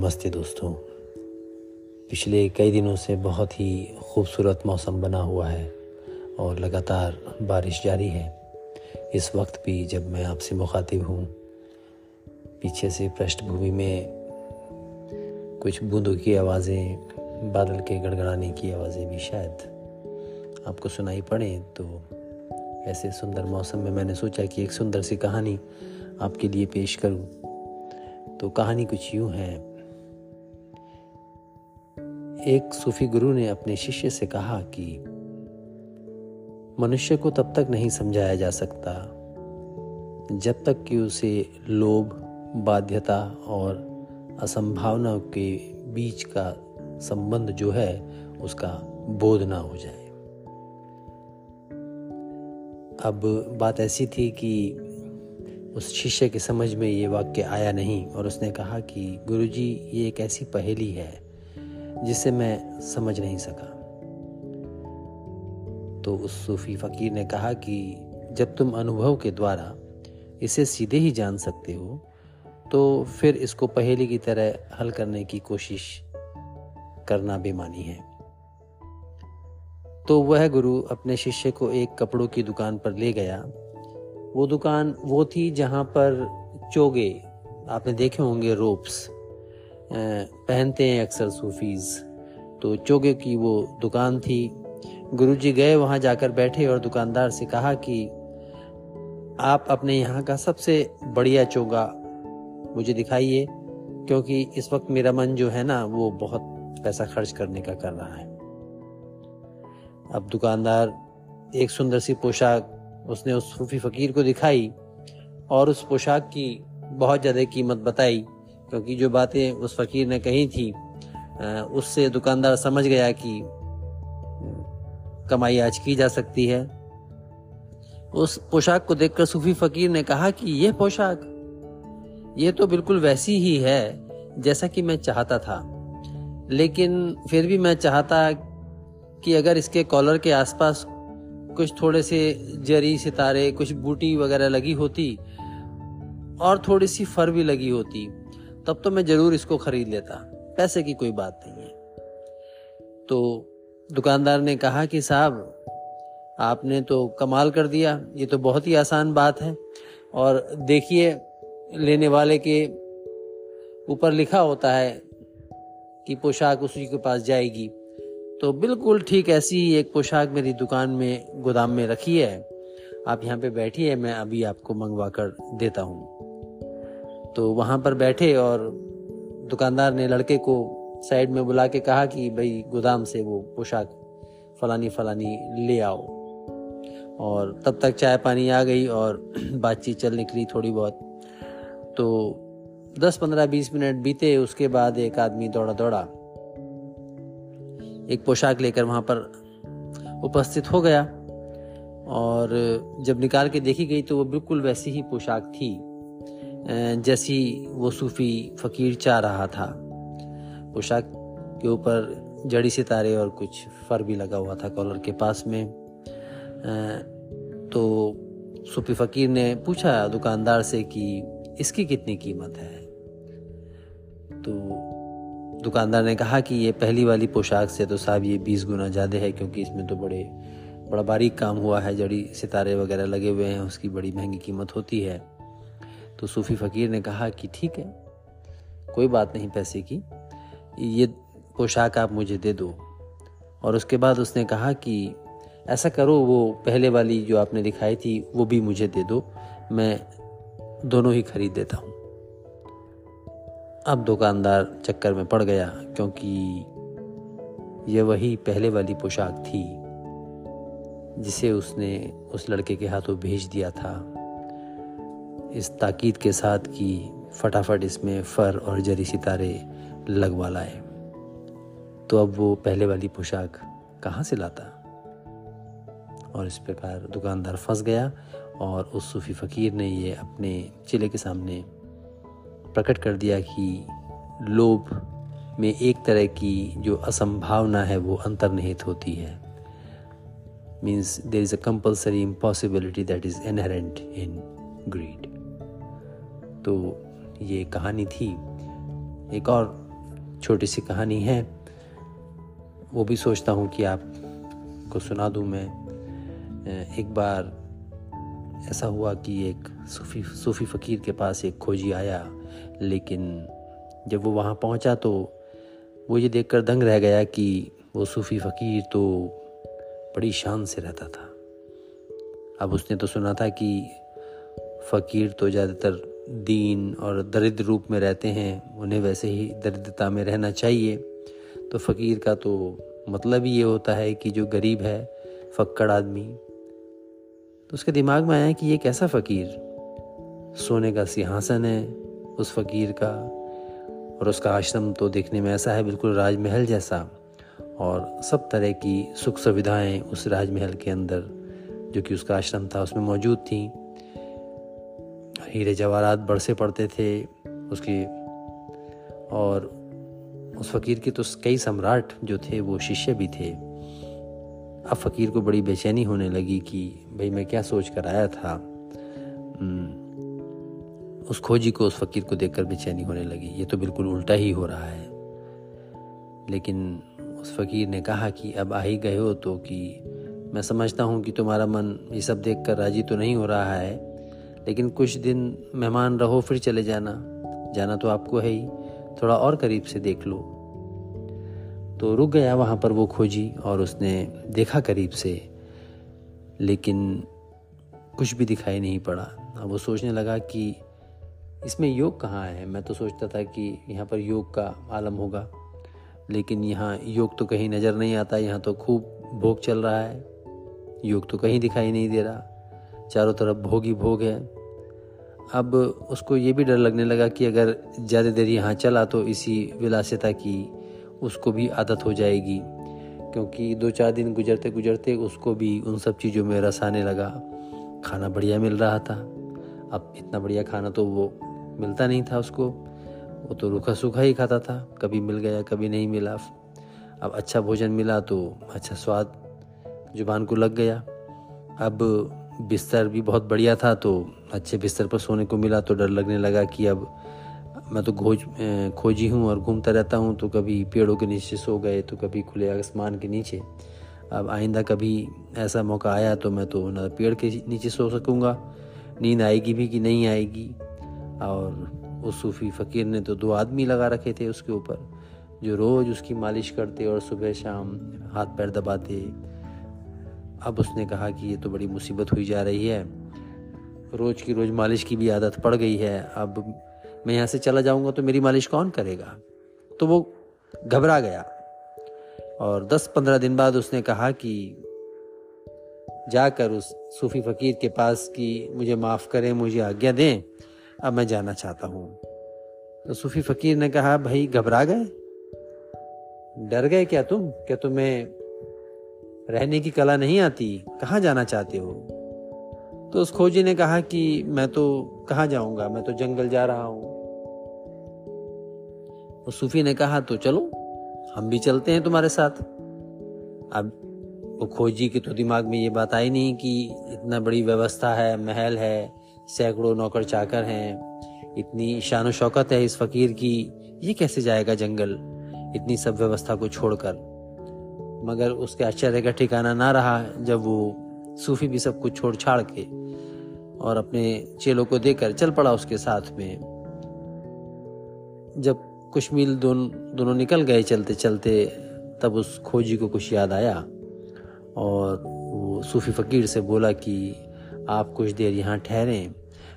नमस्ते दोस्तों। पिछले कई दिनों से बहुत ही खूबसूरत मौसम बना हुआ है और लगातार बारिश जारी है। इस वक्त भी जब मैं आपसे मुखातिब हूँ, पीछे से पृष्ठभूमि में कुछ बूंदों की आवाज़ें, बादल के गड़गड़ाने की आवाज़ें भी शायद आपको सुनाई पड़े तो ऐसे सुंदर मौसम में मैंने सोचा कि एक सुंदर सी कहानी आपके लिए पेश करूँ। तो कहानी कुछ यूँ है एक सूफी गुरु ने अपने शिष्य से कहा कि मनुष्य को तब तक नहीं समझाया जा सकता जब तक कि उसे लोभ, बाध्यता और असंभावना के बीच का संबंध जो है, उसका बोध ना हो जाए। अब बात ऐसी थी कि उस शिष्य के समझ में ये वाक्य आया नहीं और उसने कहा कि गुरुजी, ये एक ऐसी पहेली है जिसे मैं समझ नहीं सका। तो उस सूफी फकीर ने कहा कि जब तुम अनुभव के द्वारा इसे सीधे ही जान सकते हो तो फिर इसको पहेली की तरह हल करने की कोशिश करना बेमानी है। तो वह गुरु अपने शिष्य को एक कपड़ों की दुकान पर ले गया। वो दुकान वो थी जहाँ पर चोगे, आपने देखे होंगे, रोप्स। पहनते हैं अक्सर सूफीज। तो चोगे की वो दुकान थी। गुरुजी गए वहाँ जाकर बैठे और दुकानदार से कहा कि, आप अपने यहाँ का सबसे बढ़िया चोगा मुझे दिखाइए, क्योंकि इस वक्त मेरा मन जो है ना, वो बहुत पैसा खर्च करने का कर रहा है। अब दुकानदार एक सुंदर सी पोशाक उसने उस सूफी फकीर को दिखाई और उस पोशाक की बहुत ज़्यादा कीमत बताई। क्योंकि जो बातें उस फकीर ने कही थी उससे दुकानदार समझ गया कि कमाई आज की जा सकती है। उस पोशाक को देखकर सूफी फकीर ने कहा कि यह पोशाक ये तो बिल्कुल वैसी ही है जैसा कि मैं चाहता था। लेकिन फिर भी मैं चाहता कि अगर इसके कॉलर के आसपास कुछ थोड़े से जरी सितारे, कुछ बूटी वगैरह लगी होती और थोड़ी सी फर भी लगी होती तब तो मैं ज़रूर इसको खरीद लेता। पैसे की कोई बात नहीं है। तो दुकानदार ने कहा कि साहब, आपने तो कमाल कर दिया। ये तो बहुत ही आसान बात है। और देखिए, लेने वाले के ऊपर लिखा होता है कि पोशाक उसी के पास जाएगी। तो बिल्कुल ठीक ऐसी ही एक पोशाक मेरी दुकान में, गोदाम में रखी है। आप यहाँ पे बैठिए, मैं अभी आपको मंगवा कर देता हूँ। तो वहाँ पर बैठे और दुकानदार ने लड़के को साइड में बुला के कहा कि भाई गोदाम से वो पोशाक फलानी फलानी ले आओ। और तब तक चाय पानी आ गई और बातचीत चल निकली थोड़ी बहुत। तो 10-15-20 मिनट बीते, उसके बाद एक आदमी दौड़ा दौड़ा। एक पोशाक लेकर वहाँ पर उपस्थित हो गया और जब निकाल के देखी गई तो वो बिल्कुल वैसी ही पोशाक थी। जैसी वो सूफी फकीर चाह रहा था। पोशाक के ऊपर जड़ी सितारे और कुछ फर भी लगा हुआ था कॉलर के पास में। तो सूफी फकीर ने पूछा दुकानदार से कि इसकी कितनी कीमत है? तो दुकानदार ने कहा कि ये पहली वाली पोशाक से तो साहब ये बीस गुना ज़्यादा है क्योंकि इसमें तो बड़े, बड़ा बारीक काम हुआ है। जड़ी सितारे वगैरह लगे हुए हैं, उसकी बड़ी महँगी कीमत होती है। तो सूफी फ़कीर ने कहा कि ठीक है, कोई बात नहीं पैसे की, ये पोशाक आप मुझे दे दो। और उसके बाद उसने कहा कि ऐसा करो, वो पहले वाली जो आपने दिखाई थी, वो भी मुझे दे दो, मैं दोनों ही खरीद देता हूँ। अब दुकानदार चक्कर में पड़ गया, क्योंकि यह वही पहले वाली पोशाक थी, जिसे उसने उस लड़के के हाथों भेज दिया था। इस ताकीद के साथ कि फटाफट इसमें फर और जरी सितारे लगवा लाए। तो अब वो पहले वाली पोशाक कहाँ से लाता? और इस प्रकार दुकानदार फंस गया और उस सूफी फ़कीर ने ये अपने चिले के सामने प्रकट कर दिया कि लोभ में एक तरह की जो असंभावना है वो अंतर्निहित होती है। Means there is a compulsory impossibility that is inherent in greed तो ये कहानी थी। एक और छोटी सी कहानी है। वो भी सोचता हूँ कि आप को सुना दूँ मैं। एक बार ऐसा हुआ कि एक सूफी सूफी फ़कीर के पास एक खोजी आया, लेकिन जब वो वहाँ पहुँचा तो वो ये देखकर दंग रह गया कि वो सूफी फ़कीर तो बड़ी शान से रहता था। अब उसने तो सुना था कि फ़कीर तो ज़्यादातर दीन और दरिद्र रूप में रहते हैं, उन्हें वैसे ही दरिद्रता में रहना चाहिए। तो फ़कीर का तो मतलब ही ये होता है कि जो गरीब है, फक्कड़ आदमी। तो उसके दिमाग में आया कि ये कैसा फ़कीर? सोने का सिंहासन है उस फ़कीर का, और उसका आश्रम तो देखने में ऐसा है, बिल्कुल राजमहल जैसा। और सब तरह की सुख सुविधाएँ उस राजमहल के अंदर, जो कि उसका आश्रम था, उसमें मौजूद थी। हीरे जवाहरात बरसे पड़ते थे उसकी और उस फकीर के तो कई सम्राट जो थे वो शिष्य भी थे। अब फकीर को बड़ी बेचैनी होने लगी कि भाई मैं क्या सोच कर आया था। हम्म, उस खोजी को उस फकीर को देखकर बेचैनी होने लगी। ये तो बिल्कुल उल्टा ही हो रहा है। लेकिन उस फकीर ने कहा कि अब आ ही गए हो तो कि मैं समझता हूँ कि तुम्हारा मन ये सब देख कर राज़ी तो नहीं हो रहा है लेकिन कुछ दिन मेहमान रहो, फिर चले जाना। जाना तो आपको है ही। थोड़ा और करीब से देख लो। तो रुक गया वहाँ पर वो खोजी और उसने देखा करीब से, लेकिन कुछ भी दिखाई नहीं पड़ा। अब वो सोचने लगा कि इसमें योग कहाँ है? मैं तो सोचता था कि यहाँ पर योग का आलम होगा। लेकिन यहाँ योग तो कहीं नज़र नहीं आता। यहाँ तो खूब भोग चल रहा है। योग तो कहीं दिखाई नहीं दे रहा। चारों तरफ़ भोग ही भोग है। अब उसको ये भी डर लगने लगा कि अगर ज़्यादा देर यहाँ चला तो इसी विलासिता की उसको भी आदत हो जाएगी, क्योंकि दो चार दिन गुजरते गुजरते उसको भी उन सब चीज़ों में रस आने लगा। खाना बढ़िया मिल रहा था। अब इतना बढ़िया खाना तो वो मिलता नहीं था उसको। वो तो रूखा सूखा ही खाता था। कभी मिल गया, कभी नहीं मिला। अब अच्छा भोजन मिला तो अच्छा स्वाद ज़ुबान को लग गया। अब बिस्तर भी बहुत बढ़िया था तो अच्छे बिस्तर पर सोने को मिला तो डर लगने लगा कि अब मैं तो खोज खोजी हूँ और घूमता रहता हूँ तो कभी पेड़ों के नीचे सो गए तो कभी खुले आसमान के नीचे। अब आइंदा कभी ऐसा मौका आया तो मैं तो ना पेड़ के नीचे सो सकूँगा। नींद आएगी भी कि नहीं आएगी? और उस सूफी फ़कीर ने तो दो आदमी लगा रखे थे उसके ऊपर, जो रोज़ उसकी मालिश करते और सुबह शाम हाथ पैर दबाते अब उसने कहा कि ये तो बड़ी मुसीबत हुई जा रही है। रोज़ की रोज़ मालिश की भी आदत पड़ गई है। अब मैं यहाँ से चला जाऊँगा तो मेरी मालिश कौन करेगा? तो वो घबरा गया। और 10-15 दिन बाद उसने कहा कि जाकर उस सूफी फ़कीर के पास कि मुझे माफ़ करें, मुझे आज्ञा दें, अब मैं जाना चाहता हूँ। तो सूफी फ़कीर ने कहा, भाई, घबरा गए? डर गए क्या तुम? क्या तुम्हें रहने की कला नहीं आती, कहाँ जाना चाहते हो? तो उस खोजी ने कहा कि मैं तो कहाँ जाऊँगा, मैं तो जंगल जा रहा हूँ। उस सूफी ने कहा तो चलो, हम भी चलते हैं तुम्हारे साथ। अब वो खोजी के तो दिमाग में ये बात आई नहीं कि इतना बड़ी व्यवस्था है, महल है, सैकड़ों नौकर चाकर हैं, इतनी शान शौकत है इस फकीर की, ये कैसे जाएगा जंगल, इतनी सब व्यवस्था को छोड़कर? मगर उसके आश्चर्य का ठिकाना ना रहा जब वो सूफी भी सब कुछ छोड़ छाड़ के और अपने चेलों को देकर चल पड़ा उसके साथ में। जब कुछ मील दोनों दोनों निकल गए चलते चलते, तब उस खोजी को कुछ याद आया और वो सूफी फ़कीर से बोला कि आप कुछ देर यहाँ ठहरें,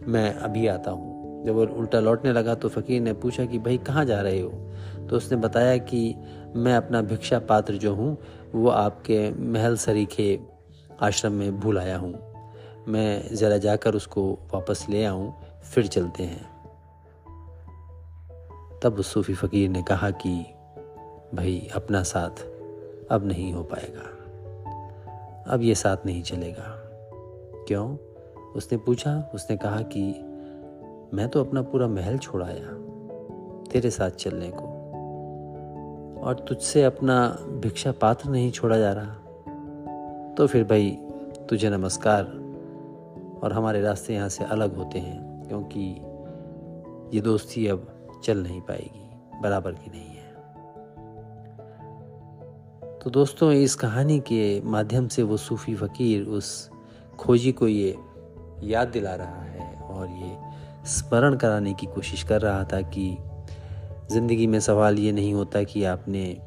मैं अभी आता हूँ। जब वो उल्टा लौटने लगा तो फ़कीर ने पूछा कि भाई कहाँ जा रहे हो? तो उसने बताया कि मैं अपना भिक्षा पात्र जो हूँ, वो आपके महल सरीखे आश्रम में भूल आया हूँ। मैं ज़रा जाकर उसको वापस ले आऊँ, फिर चलते हैं। तब उस सूफी फ़कीर ने कहा कि, भाई, अपना साथ अब नहीं हो पाएगा। अब ये साथ नहीं चलेगा। क्यों? उसने पूछा। उसने कहा कि, मैं तो अपना पूरा महल छोड़ाया तेरे साथ चलने को। और तुझसे अपना भिक्षा पात्र नहीं छोड़ा जा रहा। तो फिर भाई, तुझे नमस्कार। और हमारे रास्ते यहाँ से अलग होते हैं, क्योंकि ये दोस्ती अब चल नहीं पाएगी, बराबर की नहीं है। तो दोस्तों, इस कहानी के माध्यम से वो सूफ़ी फ़कीर उस खोजी को ये याद दिला रहा है और ये स्मरण कराने की कोशिश कर रहा था कि ज़िंदगी में सवाल ये नहीं होता कि आपने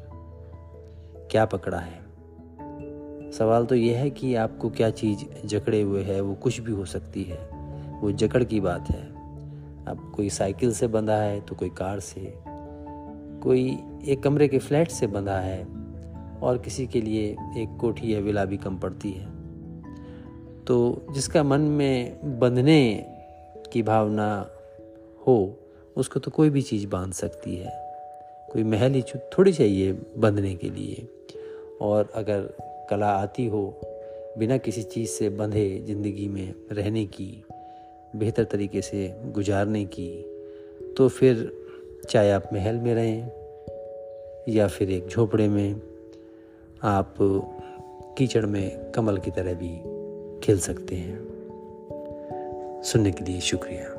क्या पकड़ा है। सवाल तो यह है कि आपको क्या चीज़ जकड़े हुए है, वो कुछ भी हो सकती है। वो जकड़ की बात है। अब कोई साइकिल से बंधा है तो कोई कार से, कोई एक कमरे के फ्लैट से बंधा है और किसी के लिए एक कोठी या विला भी कम पड़ती है। तो जिसका मन में बंधने की भावना हो उसको तो कोई भी चीज़ बाँध सकती है। कोई महल ही थोड़ी चाहिए बंधने के लिए। और अगर कला आती हो, बिना किसी चीज़ से बंधे ज़िंदगी में रहने की, बेहतर तरीके से गुजारने की तो फिर चाहे आप महल में रहें या फिर एक झोपड़े में, आप कीचड़ में कमल की तरह भी खेल सकते हैं। सुनने के लिए शुक्रिया।